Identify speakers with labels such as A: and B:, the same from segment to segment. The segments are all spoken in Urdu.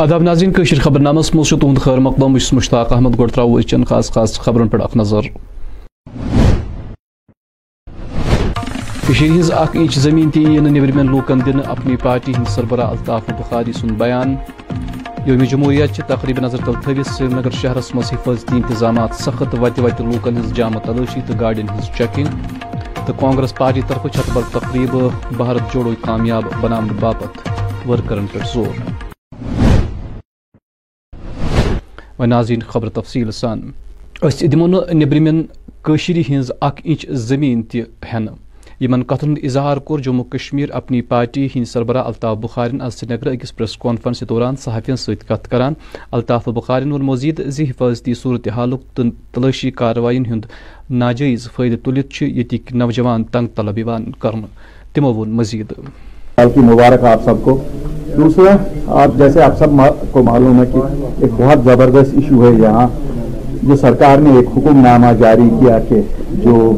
A: آداب ناظرین کشر خبر نامس مز تہد خیر مقدم بس مشتاق احمد گوڑ ترو اچن خاص خاص خبرن پہ اخ نظر. ہز اخ انچ زمین تہ یعنی نبرمین لوکن دن اپنی پارٹی ہند سربراہ الطاف بخاری سن بیان. یوم جمہوریہ تقریب نظر تل تھوس سری نگر شہرس مز حفاظتی انتظامات سخت وتہ وتہ لوکن ہز جامع تلاشی تو گاڑین ہز چیکنگ. تو کانگریس پارٹی طرف چھت بل تقریب بھارت جوڑو کامیاب بنانے باپت ورکرن پہ زور. و ناظرین خبر تفصیل سان. اس دمو نبرمین کشری ہز اک انچ زمین تہ ہین یمن کتن اظہار کور جموں کشمیر اپنی پارٹی ہند سربراہ الطاف بخارن آج سری نگر اکس پریس کانفرنس دوران صحافین ست کت کران. الطاف بخارن وون مزید زی حفاظتی صورت حالک تلاشی کاروائین ہند ناجائز فائدہ تلت یتک نوجوان تنگ طلب کرن. تمو وون مزید.
B: مبارک آپ سب کو. دوسرا، آپ جیسے آپ سب کو معلوم ہے کہ ایک بہت زبردست ایشو ہے یہاں، جو سرکار نے ایک حکم نامہ جاری کیا کہ جو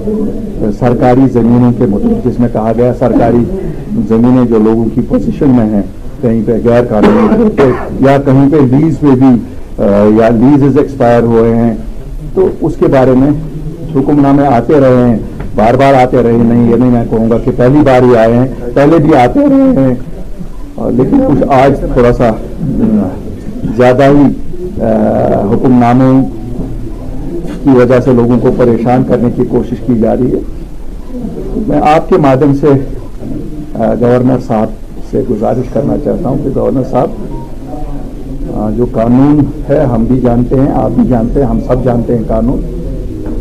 B: سرکاری زمینوں کے مطلب جس میں کہا گیا سرکاری زمینیں جو لوگوں کی پوزیشن میں ہیں، کہیں پہ غیر قانونی یا کہیں پہ لیز پہ بھی یا لیز ایکسپائر ہوئے ہیں۔ تو اس کے بارے میں حکم نامے آتے رہے ہیں، بار بار آتے رہے نہیں، یہ نہیں میں کہوں گا کہ پہلی بار ہی آئے ہیں، پہلے بھی آتے رہے ہیں۔ لیکن کچھ آج تھوڑا سا زیادہ ہی حکم نامے کی وجہ سے لوگوں کو پریشان کرنے کی کوشش کی جا رہی ہے۔ میں آپ کے مادھیم سے گورنر صاحب سے گزارش کرنا چاہتا ہوں کہ گورنر صاحب جو قانون ہے، ہم بھی جانتے ہیں، آپ بھی جانتے ہیں، ہم سب جانتے ہیں قانون۔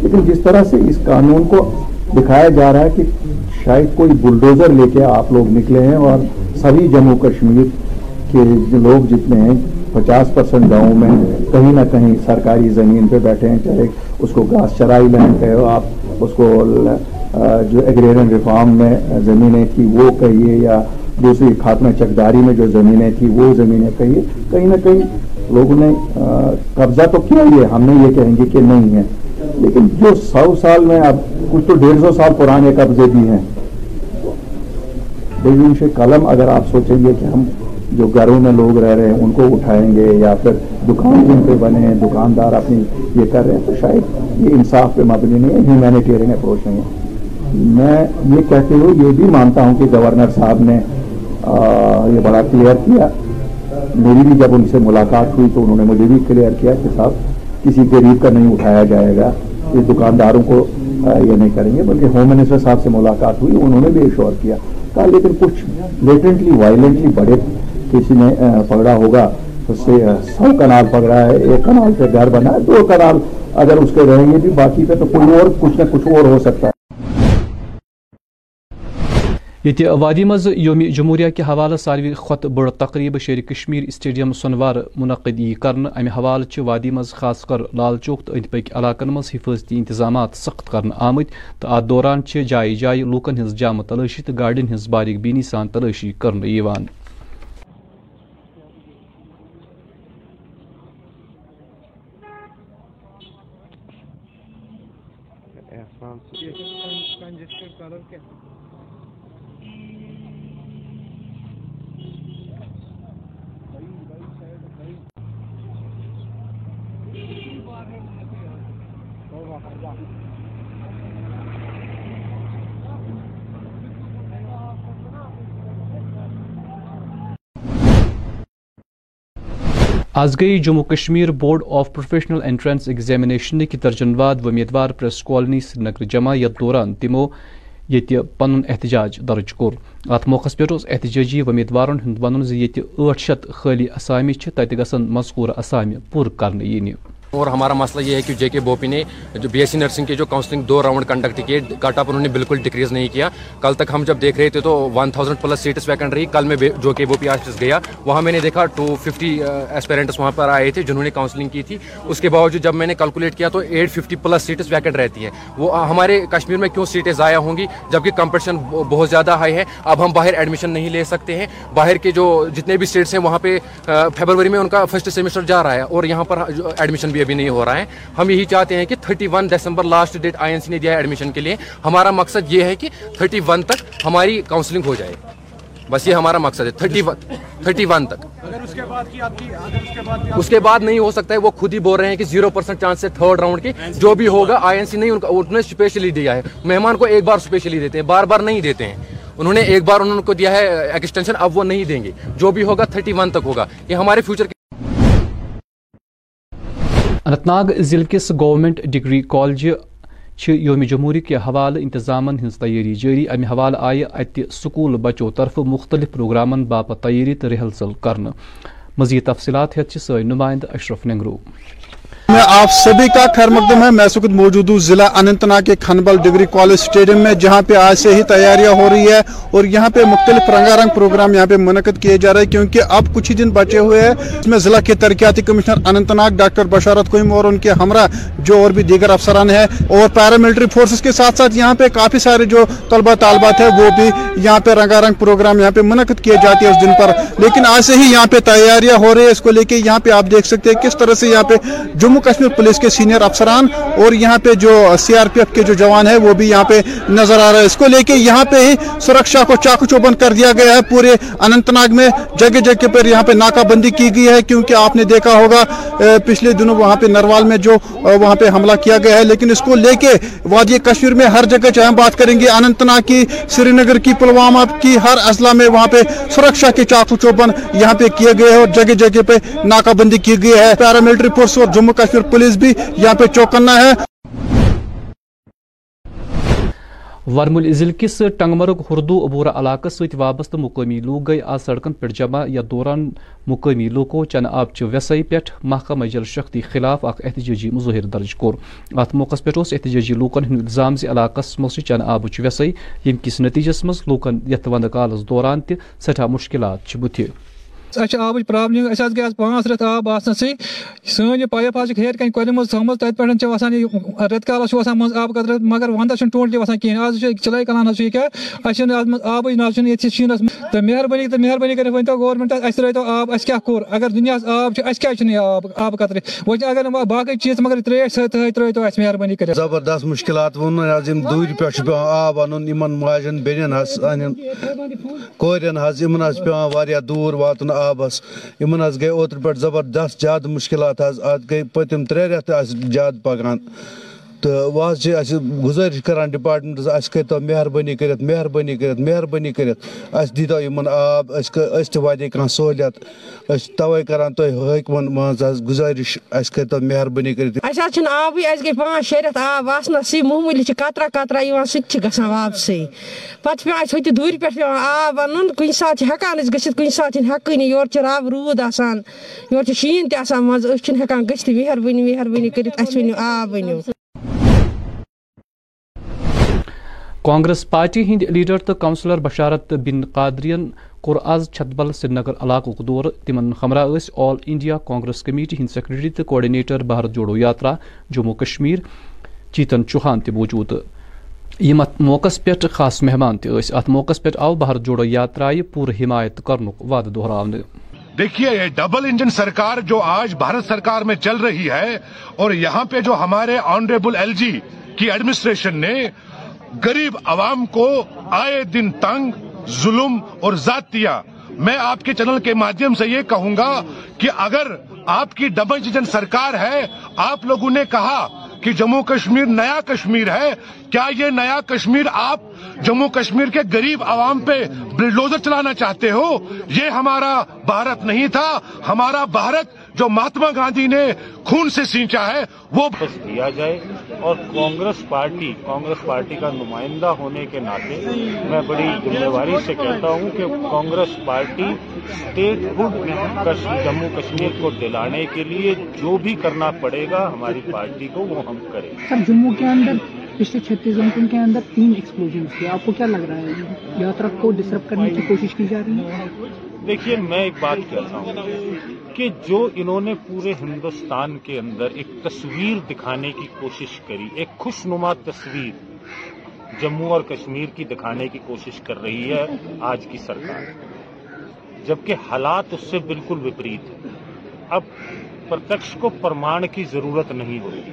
B: لیکن جس طرح سے اس قانون کو دکھایا جا رہا ہے کہ شاید کوئی بلڈوزر لے کے آپ لوگ نکلے ہیں اور سبھی جموں کشمیر کے لوگ جتنے ہیں، پچاس پرسنٹ گاؤں میں کہیں نہ کہیں سرکاری زمین پہ بیٹھے ہیں، چاہے اس کو گاس چرائی لینڈ کہو، آپ اس کو جو ایگریرین ریفارم میں زمینیں تھی وہ کہیے، یا دوسری خاتمہ چکداری میں جو زمینیں تھی وہ زمینیں کہیے۔ کہیں نہ کہیں لوگوں نے قبضہ تو کیا ہی ہے، ہم نے یہ کہیں گے کہ نہیں ہے۔ لیکن جو سو سال میں، اب کچھ تو ڈیڑھ سو سال پرانے قبضے بھی ہیں۔ لیکن سے قلم اگر آپ سوچیں گے کہ ہم جو گھروں میں لوگ رہ رہے ہیں، ان کو اٹھائیں گے یا پھر دکان جن پہ بنے ہیں دکاندار اپنی یہ کر رہے ہیں، تو شاید یہ انصاف پہ مبنی نہیں ہے ہیومینیٹیرین اپروچ نہیں ہے۔ میں یہ کہتے ہوئے یہ بھی مانتا ہوں کہ گورنر صاحب نے یہ بڑا کلیئر کیا۔ میری بھی جب ان سے ملاقات ہوئی تو انہوں نے مجھے بھی کلیئر کیا کہ صاحب، کسی غریب کا نہیں اٹھایا جائے گا۔ یہ دکانداروں کو یہ نہیں کریں گے، بلکہ ہوم منسٹر صاحب سے ملاقات ہوئی، انہوں نے بھی ایشور کیا۔ کہا لیکن کچھ لیٹنٹلی وائلنٹلی بڑے کسی نے پکڑا ہوگا، اس سے سو کنال پکڑا ہے، ایک کنال پہ گھر بنا ہے، دو کنال اگر اس کے رہیں گے بھی، باقی پہ تو کوئی اور کچھ نہ کچھ اور ہو سکتا ہے
A: یہ وادی مز یوم جمہوریہ کے حوالہ ساروی خط بڑ تقریب شیر کشمیر اسٹیڈیم سنوار منعقد کر امہ حوالہ وادی مز خاص کر لال چوک تو اند پک علاقن مز حفاظتی انتظامات سخت کرنا آمت تو ات دوران جائیں جائیں لوکن ہز جامہ تلاشی تو گاڑین ہز باریک بینی سان تلاشی کرنے آز گئی Jammu Kashmir board of professional entrance examination کی درجن واد ومیدوار پریس کالونی سری نگر جمع یتھ دوران تمو یہ پن احتجاج درج کور۔ ات موقع پہ احتجاجی ومیدوارن ہند ون ٹھ شیت خالی اسامی تت گھن مذکور اسامہ پور کرنے ین
C: اور ہمارا مسئلہ یہ ہے کہ جے کے بوپی نے جو بی ایس سی نرسنگ کے جو کاؤنسلنگ دو راؤنڈ کنڈکٹ کیے کٹ اپ انہوں نے بالکل ڈکریز نہیں کیا۔ کل تک ہم جب دیکھ رہے تھے تو one thousand plus seats vacant رہی۔ کل میں جو کہ بوپی آفس گیا۔ وہاں میں نے دیکھا ٹو ففٹی ایسپیرنٹس وہاں پر آئے تھے جنہوں نے کاؤنسلنگ کی تھی۔ اس کے باوجود جب میں نے کیلکولیٹ کیا تو eight fifty plus seats vacant رہتی ہیں۔ وہ ہمارے کشمیر میں کیوں سیٹیں ضائع ہوں گی؟ جبکہ کمپٹیشن بہت زیادہ ہائی ہے۔ اب ہم باہر ایڈمیشن نہیں لے سکتے ہیں۔ باہر کے جو جتنے بھی سیٹس ہیں وہاں پہ فیبروری میں ان کا فرسٹ سیمسٹر جا رہا ہے اور یہاں پر ایڈمیشن بھی بھی ابھی نہیں ہو رہا ہے۔ ہم یہی چاہتے ہیں کہ 31 دسمبر last date I N C نے دیا ہے ایڈمیشن کے لیے۔ ہمارا مقصد یہ ہے کہ 31 تک ہماری کاؤنسلنگ ہو جائے۔ بس یہ ہمارا مقصد ہے۔ تھرٹی
D: ون تھرٹی ون تک اس کے بعد نہیں ہو
C: سکتا ہے۔ وہ خود ہی بول رہے ہیں کہ زیرو پرسنٹ چانس ہے تھرڈ راؤنڈ کی جو بھی ہوگا آئی این سی نہیں انہوں نے اسپیشلی دیا ہے۔ مہمان کو ایک بار اسپیشلی دیتے ہیں بار بار نہیں دیتے ہیں۔ انہوں نے ایک بار انہوں کو دیا ہے ایکسٹینشن اب وہ نہیں دیں گے۔ جو بھی ہوگا تھرٹی ون تک ہوگا۔ یہ ہمارے فیوچر
A: اننت ناگ ضلع کس گورنمنٹ ڈگری کالج یوم جمہوری کے حوالہ انتظام ہز تیاری جاری۔ امہ حوالہ آئہ ات سکول بچو طرف مختلف پروگرامن باپت تیاری تو رہلسل کر مزید تفصیلات ہتھ سائ نمائند اشرف نگرو
E: میں آپ سبھی کا خیر مقدم ہے۔ میں اس وقت موجود ہوں ضلع اننت ناگ کے کھنبل ڈگری کالج اسٹیڈیم میں، جہاں پہ آج سے ہی تیاریاں ہو رہی ہے اور یہاں پہ مختلف رنگا رنگ پروگرام یہاں پہ منعقد کیے جا رہے ہیں کیونکہ اب کچھ ہی دن بچے ہوئے ہیں۔ اس میں ضلع کے ترقیاتی کمشنر اننت ناگ، ڈاکٹر بشارت کوئم اور ان کے ہمراہ جو اور بھی دیگر افسران ہیں اور پیراملٹری فورسز کے ساتھ ساتھ یہاں پہ کافی سارے جو طلبہ طالبات ہیں وہ بھی یہاں پہ رنگا رنگ پروگرام یہاں پہ منعقد کیے جاتے ہیں اس دن پر۔ لیکن آج سے ہی یہاں پہ تیاریاں ہو رہی ہیں۔ اس کو لے کے یہاں پہ آپ دیکھ سکتے ہیں کس طرح سے یہاں پہ جموں کشمیر پولیس کے سینئر افسران اور یہاں پہ جو سی آر پی ایف کے جو جوان ہیں وہ بھی یہاں پہ نظر آ رہا ہے اس کو لے کے یہاں پہ ہی سرکشا کو چاکو چوبند کر دیا گیا ہے۔ پورے اننت ناگ میں جگہ جگہ پر یہاں پہ ناکہ بندی کی گئی ہے۔ کیونکہ آپ نے دیکھا ہوگا پچھلے دنوں وہاں پہ نروال میں جو وہاں پہ حملہ کیا گیا ہے۔ لیکن اس کو لے کے وادی کشمیر میں ہر جگہ چاہے ہم بات کریں گے، اننت ناگ کی سری نگر کی، پلوامہ کی، ہر اضلاع میں وہاں پہ سرکشا کے چاکو چوبند یہاں پہ کیے گئے ہیں اور جگہ جگہ پہ ناکہ بندی کی گئی ہے۔ پیراملٹری فورس اور جموں کشمیر پولیس بھی یہاں پہ چوکنا ہے۔
A: ورمل ضلع کس ٹنگمرگ ہردو عبورہ علاقہ ست وابستہ مقامی لوگ گئی آج سڑکن پہ جمع یا دوران مقامی لوکو چنہ آب چہ ویسائی پہ محکمہ جل شختی خلاف اخ احتجاجی مظاہر درج کور۔ ات موقع پہ احتجاجی لوکن ہند الزام زِ علاقس مز چنہ آبچ ویسائی۔ یم کس نتیجس مز لوکن یتھ ونٛدٕ کالس دوران تہ سٹھاہ مشکلات بُتھِ
F: اچھا, اچھا، آبٕچ پرابلم اچھا، اَسہِ حظ گٔے آز پانٛژھ رٮ۪تھ آب آسنَسٕے سٲنۍ یہِ پایپ حظ چھِ ہیٚرِ کَنۍ کۄلہِ منٛز تھٲومٕژ، تَتہِ پٮ۪ٹھ چھِ وَسان یہِ رٮ۪تہٕ کالَس چھُ وَسان منٛزٕ مگر وَندَس ٹوٹلی وَسان کِہیٖنۍ۔ آز چھِ چِلَے کَلان حظ چھُ یہِ کیٛاہ، اَسہِ نہ حظ چھِنہٕ ییٚتہِ آب، اَسہِ کیٛاہ کوٚر؟ اگر دُنیاہَس آب چھُ، اَسہِ آب آبہٕ قطرٕ اگر نہٕ باقٕے چیٖز مگر ترٛیش سۭتۍ ترٛٲیتو اَسہِ مہربٲنی
G: زبردست مُشکِلات ووٚنُن حظ یِم دوٗرِ آب اَنُن، یِمن ماجٮ۪ن بیٚنٮ۪ن حظ، سانٮ۪ن کورٮ۪ن آبس۔ یمن حظ گٔے اوتر پہ زبردست زیادہ مشکلات حظ اَتھ گٔے پتم ترے رٮ۪تھ تہِ اَسہِ زیادٕ پَکان تہٕ وۄنۍ حظ چھِ اَسہِ گُزٲرِش کَران ڈِپاٹمٮ۪نٛٹَس اَسہِ کٔرۍتو مہربٲنی کٔرِتھ مہربٲنی کٔرِتھ مہربٲنی کٔرِتھ۔ اَسہِ آب أسۍ أسۍ تہِ واتہِ کانٛہہ سہوٗلیت۔ أسۍ چھِ تَوَے کَران تۄہہِ حٲکمَن منٛز حظ گُزٲرِش، اَسہِ کٔرۍتو مہربٲنی کٔرِتھ۔
H: رٮ۪تھ آب واسنَسٕے معموٗلی چھِ کَترا کَترا یِوان، سُہ تہِ چھِ گژھان واپسٕے۔ پَتہٕ چھِ اَسہِ ہُتہِ دوٗرِ پٮ۪ٹھ آب اَنُن، کُنہِ ساتہٕ چھِ ہٮ۪کان أسۍ گٔژھِتھ، کُنہِ ساتہٕ چھِنہٕ ہٮ۪کٲنی، یورٕ چھِ روٗد آسان، یورٕ چھِ شیٖن تہِ آسان منٛزٕ، أسۍ چھِنہٕ ہٮ۪کان گٔژھِتھٕے، مہربٲنی مہربٲنی کٔرِتھ، اَسہِ ؤنِو آب ؤنِو۔
A: کانگریس پارٹی ہند لیڈر تو کونسلر بشارت بن قادرین کور آز چھتبل سری نگر علاقہ دور۔ تمن ہمراہ آل انڈیا کانگریس کمیٹی ہند سیکرٹری تو کوآرڈینیٹر بھارت جوڑو یاترا۔ جموں کشمیر چیتن چوہان تہ موجود۔ یم ات موقع پہ خاص مہمان تس ات موقع پہ آو بھارت جوڑو یاترائے پور حمایت کرنک وعدہ دہراؤن
I: دیکھیے، یہ ڈبل انجن سرکار جو آج بھارت سرکار میں چل رہی ہے اور یہاں پہ جو ہمارے آنریبل ایل جی کی ایڈمنسٹریشن نے غریب عوام کو آئے دن تنگ، ظلم اور ذات دیا میں آپ کے چینل کے مادھیم سے یہ کہوں گا کہ اگر آپ کی ڈبل انجن سرکار ہے، آپ لوگوں نے کہا کہ جموں کشمیر نیا کشمیر ہے۔ کیا یہ نیا کشمیر آپ جموں کشمیر کے غریب عوام پہ بلڈوزر چلانا چاہتے ہو؟ یہ ہمارا بھارت نہیں تھا، ہمارا بھارت جو مہاتما گاندھی نے خون سے سینچا ہے وہ
J: دیا جائے اور کانگریس پارٹی کانگریس پارٹی کا نمائندہ ہونے کے ناطے میں بڑی ذمہ داری سے کہتا ہوں کہ Congress party statehood Jammu Kashmir کو دلانے کے لیے جو بھی کرنا پڑے گا ہماری پارٹی کو وہ ہم کریں
K: سر جموں کے اندر پچھلے چھتیس گھنٹوں کے اندر تین ایکسپلوژن تھے آپ کو کیا لگ رہا ہے؟ یاترا کو ڈسٹرب کرنے کی کوشش کی جا رہی ہے؟
J: دیکھیے، میں ایک بات کہتا ہوں کہ جو انہوں نے پورے ہندوستان کے اندر ایک تصویر دکھانے کی کوشش کری، ایک خوش نما تصویر جموں اور کشمیر کی دکھانے کی کوشش کر رہی ہے آج کی سرکار۔ جبکہ حالات اس سے بالکل وپریت۔ ہیں اب پرتکش کو پرمان کی ضرورت نہیں ہوتی۔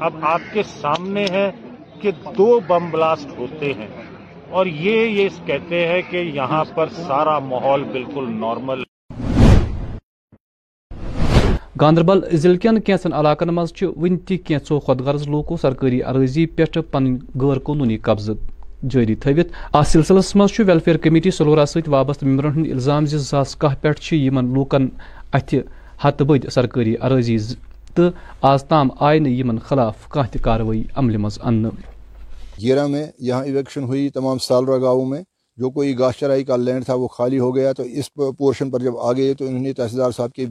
J: اب آپ کے سامنے ہے کہ دو بم بلاسٹ ہوتے ہیں۔ اور یہ یہ کہتے ہیں کہ یہاں پر سارا ماحول بالکل نارمل
A: گاندربل ضلع کٮ۪ن کینٛژن علاقن منٛز چھِ وٕنہِ تہِ کینٛژو خۄد غرض لوٗکو سرکٲری عرٲضی پٮ۪ٹھ پنٕنۍ غٲر قونوٗنی قبضہٕ جٲری تھٲوِتھ۔ اَتھ سلسلس منٛز چھُ کمیٹی سلورا سۭتۍ وابستہٕ ممبرن ہُنٛد الزام زِ زاس ساس کاہ پٮ۪ٹھ چھِ یِمن لوٗکن اتھِ ہتہٕ بٔدۍ سرکٲری عرٲضی آز تام آیہِ نہٕ خلاف خٕلاف کانٛہہ تہِ کاروٲیی عملہِ منٛز
L: گیرا میں یہاں الیکشن ہوئی تمام سالرا گاؤں میں، جو کوئی گاس چرائی کا لینڈ تھا وہ خالی ہو گیا تو اس پورشن پر جب آ گئے تو انہوں نے تحصیلدار صاحب کے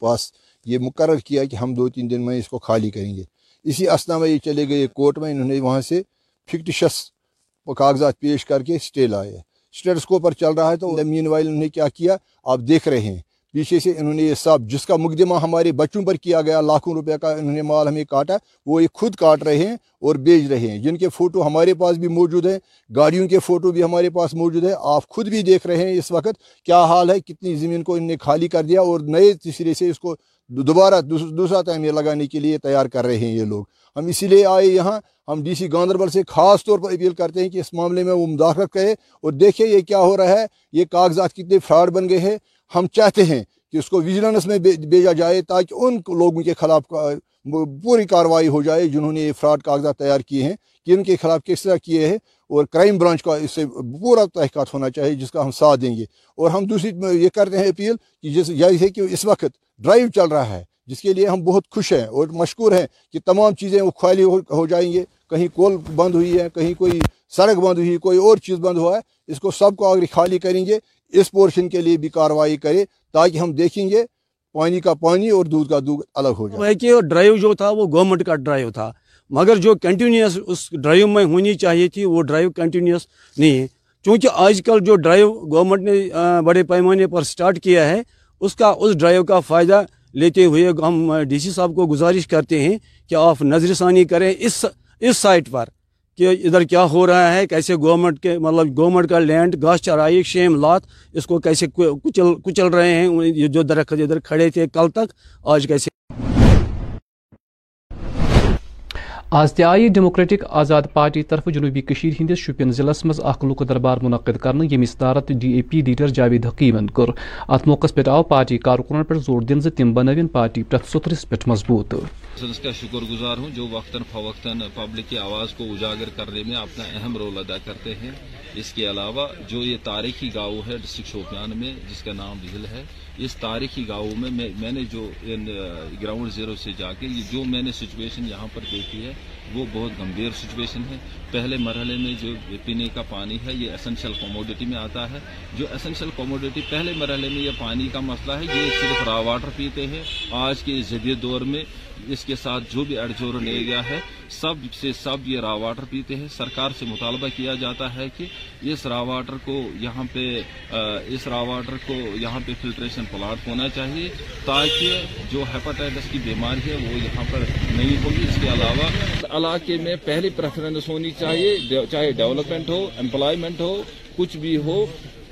L: پاس یہ مقرر کیا کہ ہم دو تین دن میں اس کو خالی کریں گے۔ اسی اسنا میں یہ چلے گئے کورٹ میں، انہوں نے وہاں سے فکٹیشس کاغذات پیش کر کے اسٹے لائے اسٹیٹس کو پر چل رہا ہے تو مین وائل انہوں نے کیا کیا؟ آپ دیکھ رہے ہیں۔ پیچھے سے انہوں نے یہ سب، جس کا مقدمہ ہمارے بچوں پر کیا گیا، لاکھوں روپے کا انہوں نے مال ہمیں کاٹا، وہ یہ خود کاٹ رہے ہیں اور بیچ رہے ہیں۔ جن کے فوٹو ہمارے پاس بھی موجود ہیں، گاڑیوں کے فوٹو بھی ہمارے پاس موجود ہیں۔ آپ خود بھی دیکھ رہے ہیں اس وقت کیا حال ہے، کتنی زمین کو انہوں نے خالی کر دیا اور نئے تیسرے سے اس کو دوبارہ دوسرا تعمیر لگانے کے لیے تیار کر رہے ہیں یہ لوگ۔ ہم اسی لیے آئے یہاں۔ ہم ڈی سی گاندربل سے خاص طور پر اپیل کرتے ہیں کہ اس معاملے میں وہ مداخلت کرے اور دیکھیں یہ کیا ہو رہا ہے۔ یہ کاغذات کتنے فراڈ بن گئے ہیں۔ ہم چاہتے ہیں کہ اس کو ویجیلنس میں بھیجا جائے تاکہ ان لوگوں کے خلاف پوری کارروائی ہو جائے جنہوں نے یہ فراڈ کاغذات تیار کیے ہیں کہ ان کے خلاف کس طرح کیے ہیں اور کرائم برانچ کا اس سے پورا تحقیقات ہونا چاہیے جس کا ہم ساتھ دیں گے۔ اور ہم دوسری یہ کرتے ہیں اپیل کہ جس جیسے کہ اس وقت ڈرائیو چل رہا ہے جس کے لیے ہم بہت خوش ہیں اور مشکور ہیں کہ تمام چیزیں وہ خالی ہو جائیں گے۔ کہیں کول بند ہوئی ہے، کہیں کوئی سڑک بند ہوئی، کوئی اور چیز بند ہوا ہے، اس کو سب کو اگر خالی کریں گے۔ اس پورشن کے لیے بھی کارروائی کرے تاکہ ہم دیکھیں گے پانی کا پانی اور دودھ کا دودھ الگ ہو جائے۔
M: کہ ڈرائیو جو تھا وہ گورنمنٹ کا ڈرائیو تھا، مگر جو کنٹینیوس اس ڈرائیو میں ہونی چاہیے تھی وہ ڈرائیو کنٹینیوس نہیں ہے۔ چونکہ آج کل جو ڈرائیو گورنمنٹ نے بڑے پیمانے پر سٹارٹ کیا ہے، اس کا اس ڈرائیو کا فائدہ لیتے ہوئے ہم ڈی سی صاحب کو گزارش کرتے ہیں کہ آپ نظر ثانی کریں اس اس سائٹ پر۔ کہ ادھر کیا ہو رہا ہے، کیسے گورنمنٹ کے مطلب گورنمنٹ کا لینڈ گھاس چرائی، شیم، لات، اس کو کیسے کچل کچل رہے ہیں جو درخت، ادھر کھڑے تھے کل تک، آج کیسے
A: آز تہ آئی ڈیموکریٹک آزاد پارٹی طرف جنوبی ہندس شپین ضلع مز اخ لوک دربار منعقد کرنے یم صدارت D A P leader Javed حکیمن کر۔ ات موقع پہ آو پارٹی کارکنن پہ زور دن تم بنوین پارٹی پریت سترس پہ مضبوط۔
N: کا شکر گزار ہوں۔ جو وقتاً فوقتاً پبلک کی آواز کو اجاگر کرنے میں اپنا اہم رول ادا کرتے ہیں۔ اس کے علاوہ جو یہ تاریخی گاؤں ہے، ڈسٹرکٹ شوپیان میں، جس کا نام بھیل ہے اس تاریخی گاؤں میں میں نے جو گراؤنڈ زیرو سے جا کے جو میں نے سچویشن یہاں پر دیکھی ہے، وہ بہت گمبھیر سچویشن ہے۔ پہلے مرحلے میں جو پینے کا پانی ہے، یہ اسینشل کوموڈیٹی میں آتا ہے۔ جو اسینشل کوموڈیٹی پہلے مرحلے میں یہ پانی کا مسئلہ ہے، یہ صرف را واٹر پیتے ہیں۔ آج کے جدید دور میں اس کے ساتھ جو بھی ایڈجورن ایریا ہے، سب سے سب یہ را واٹر پیتے ہیں۔ سرکار سے مطالبہ کیا جاتا ہے کہ اس را واٹر کو یہاں پہ اس را واٹر کو یہاں پہ فلٹریشن پلاٹ ہونا چاہیے تاکہ جو ہیپاٹائٹس کی بیماری ہے وہ یہاں پر نہیں ہوگی۔ اس کے علاوہ علاقے میں پہلی پریفرنس ہونی چاہیے، چاہے ڈیولپمنٹ ہو امپلائمنٹ ہو، کچھ بھی ہو۔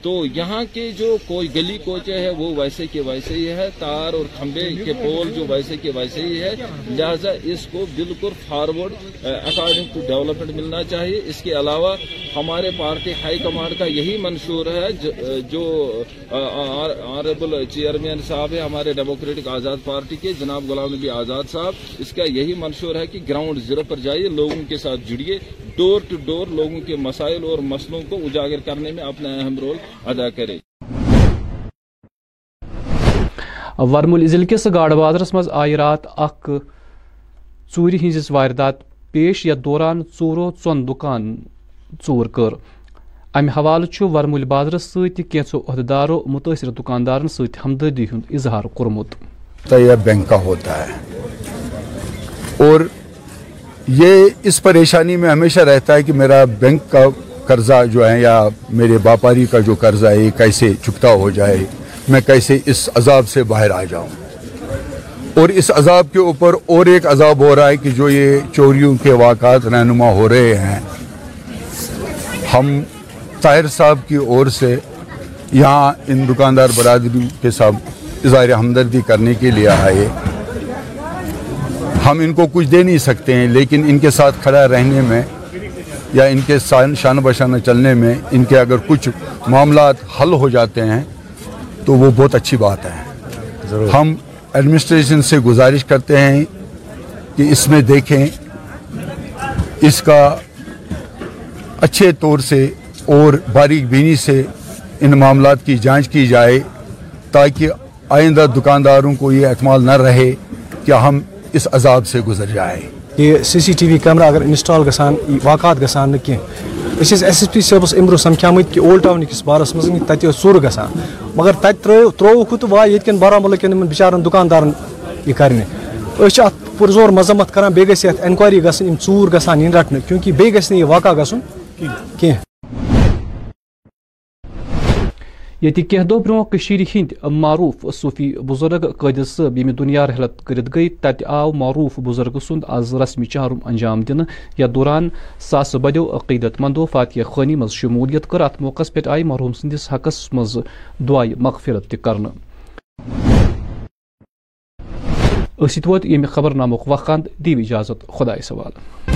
N: تو یہاں کے جو کوئی گلی کوچے ہے وہ ویسے کے ویسے ہی ہے، تار اور کھمبے کے پول جو ویسے کے ویسے ہی ہے۔ لہذا اس کو بالکل فارورڈ اکارڈنگ ٹو ڈیولپمنٹ ملنا چاہیے۔ اس کے علاوہ ہمارے پارٹی ہائی کمانڈ کا یہی منشور ہے، جو آنریبل چیئرمین صاحب ہے ہمارے ڈیموکریٹک آزاد پارٹی کے جناب غلام نبی آزاد صاحب۔ اس کا یہی منشور ہے کہ گراؤنڈ زیرو پر جائیے لوگوں کے ساتھ جڑیے۔ ڈور ٹو ڈور لوگوں کے مسائل اور مسئلوں کو اجاگر کرنے میں اپنا اہم رول ادا کرے۔
A: ورمل ضلع کس گاڑ بازرس مز آئی رات اخ ژوٗرِ ہٕنٛزِس واردات پیش یتھ دوران ژوٗرو ژۄن دُکان ژوٗر کٔر۔ امہِ حوالہٕ چھُ ورمُلۍ بازرس سۭتۍ تہِ کینٛژو عہدٕدارو مُتٲثر دُکاندارن سۭتۍ ہمدردی ہُنٛد اظہار کوٚرمُت۔
O: بینک کا ہوتا ہے۔ اور یہ اس پریشانی میں ہمیشہ رہتا ہے کہ میرا بینک کا قرضہ جو ہے یا میرے باپاری کا جو قرضہ ہے، یہ کیسے چکتا ہو جائے؟ میں کیسے اس عذاب سے باہر آ جاؤں؟ اور اس عذاب کے اوپر اور ایک عذاب ہو رہا ہے کہ جو یہ چوریوں کے واقعات رہنما ہو رہے ہیں۔ ہم طاہر صاحب کی اور سے یہاں ان دکاندار برادری کے ساتھ اظہار ہمدردی کرنے کے لیے آئے۔ ہم ان کو کچھ دے نہیں سکتے ہیں لیکن ان کے ساتھ کھڑا رہنے میں یا ان کے شانہ بشانہ چلنے میں ان کے اگر کچھ معاملات حل ہو جاتے ہیں تو وہ بہت اچھی بات ہے۔ ہم ایڈمنسٹریشن سے گزارش کرتے ہیں کہ اس میں دیکھیں اس کا اچھے طور سے اور باریک بینی سے ان معاملات کی جانچ کی جائے تاکہ آئندہ دکانداروں کو یہ اعتماد نہ رہے کہ ہم اس عذاب
P: سے گزر جائے۔ یہ C C T V camera اگر انسٹال گسان واقعات گسان نہ کی اس ایس ایس پی صبس امرو سمکھا سمکھیمت کہ اول ٹاؤن کس بارس مزنگی مز اور سور گسان۔ مگر تتہ ترووُکھ تہٕ واے ییٚتہِ کٮ۪ن بارہمولہ کٮ۪ن یِمن بِچارن دُکاندارن یہِ یہ کرنے اس چاہت پر زور کران کرن بے گسی ہے انکواری
A: گسن ان سور گسان ان کیونکہِ کیونکہ بے نہٕ یہ واقع گسن کینٛہہ یہ کی دہ برو کشیر ہند معروف صوفی بزرگ قدس صب یم دنیا رحلت کرت گئی تت آو معروف بزرگ سند آز رسمی چارم انجام دن یا دوران ساس بدو عقیدت مندو فاتح خانی مز شمولیت کر ات موقع پہ آئی مرحوم سندس حقس مز دعائے مغفرت تہ کر ووت یم خبر نامک وقان دیو اجازت خدا سوال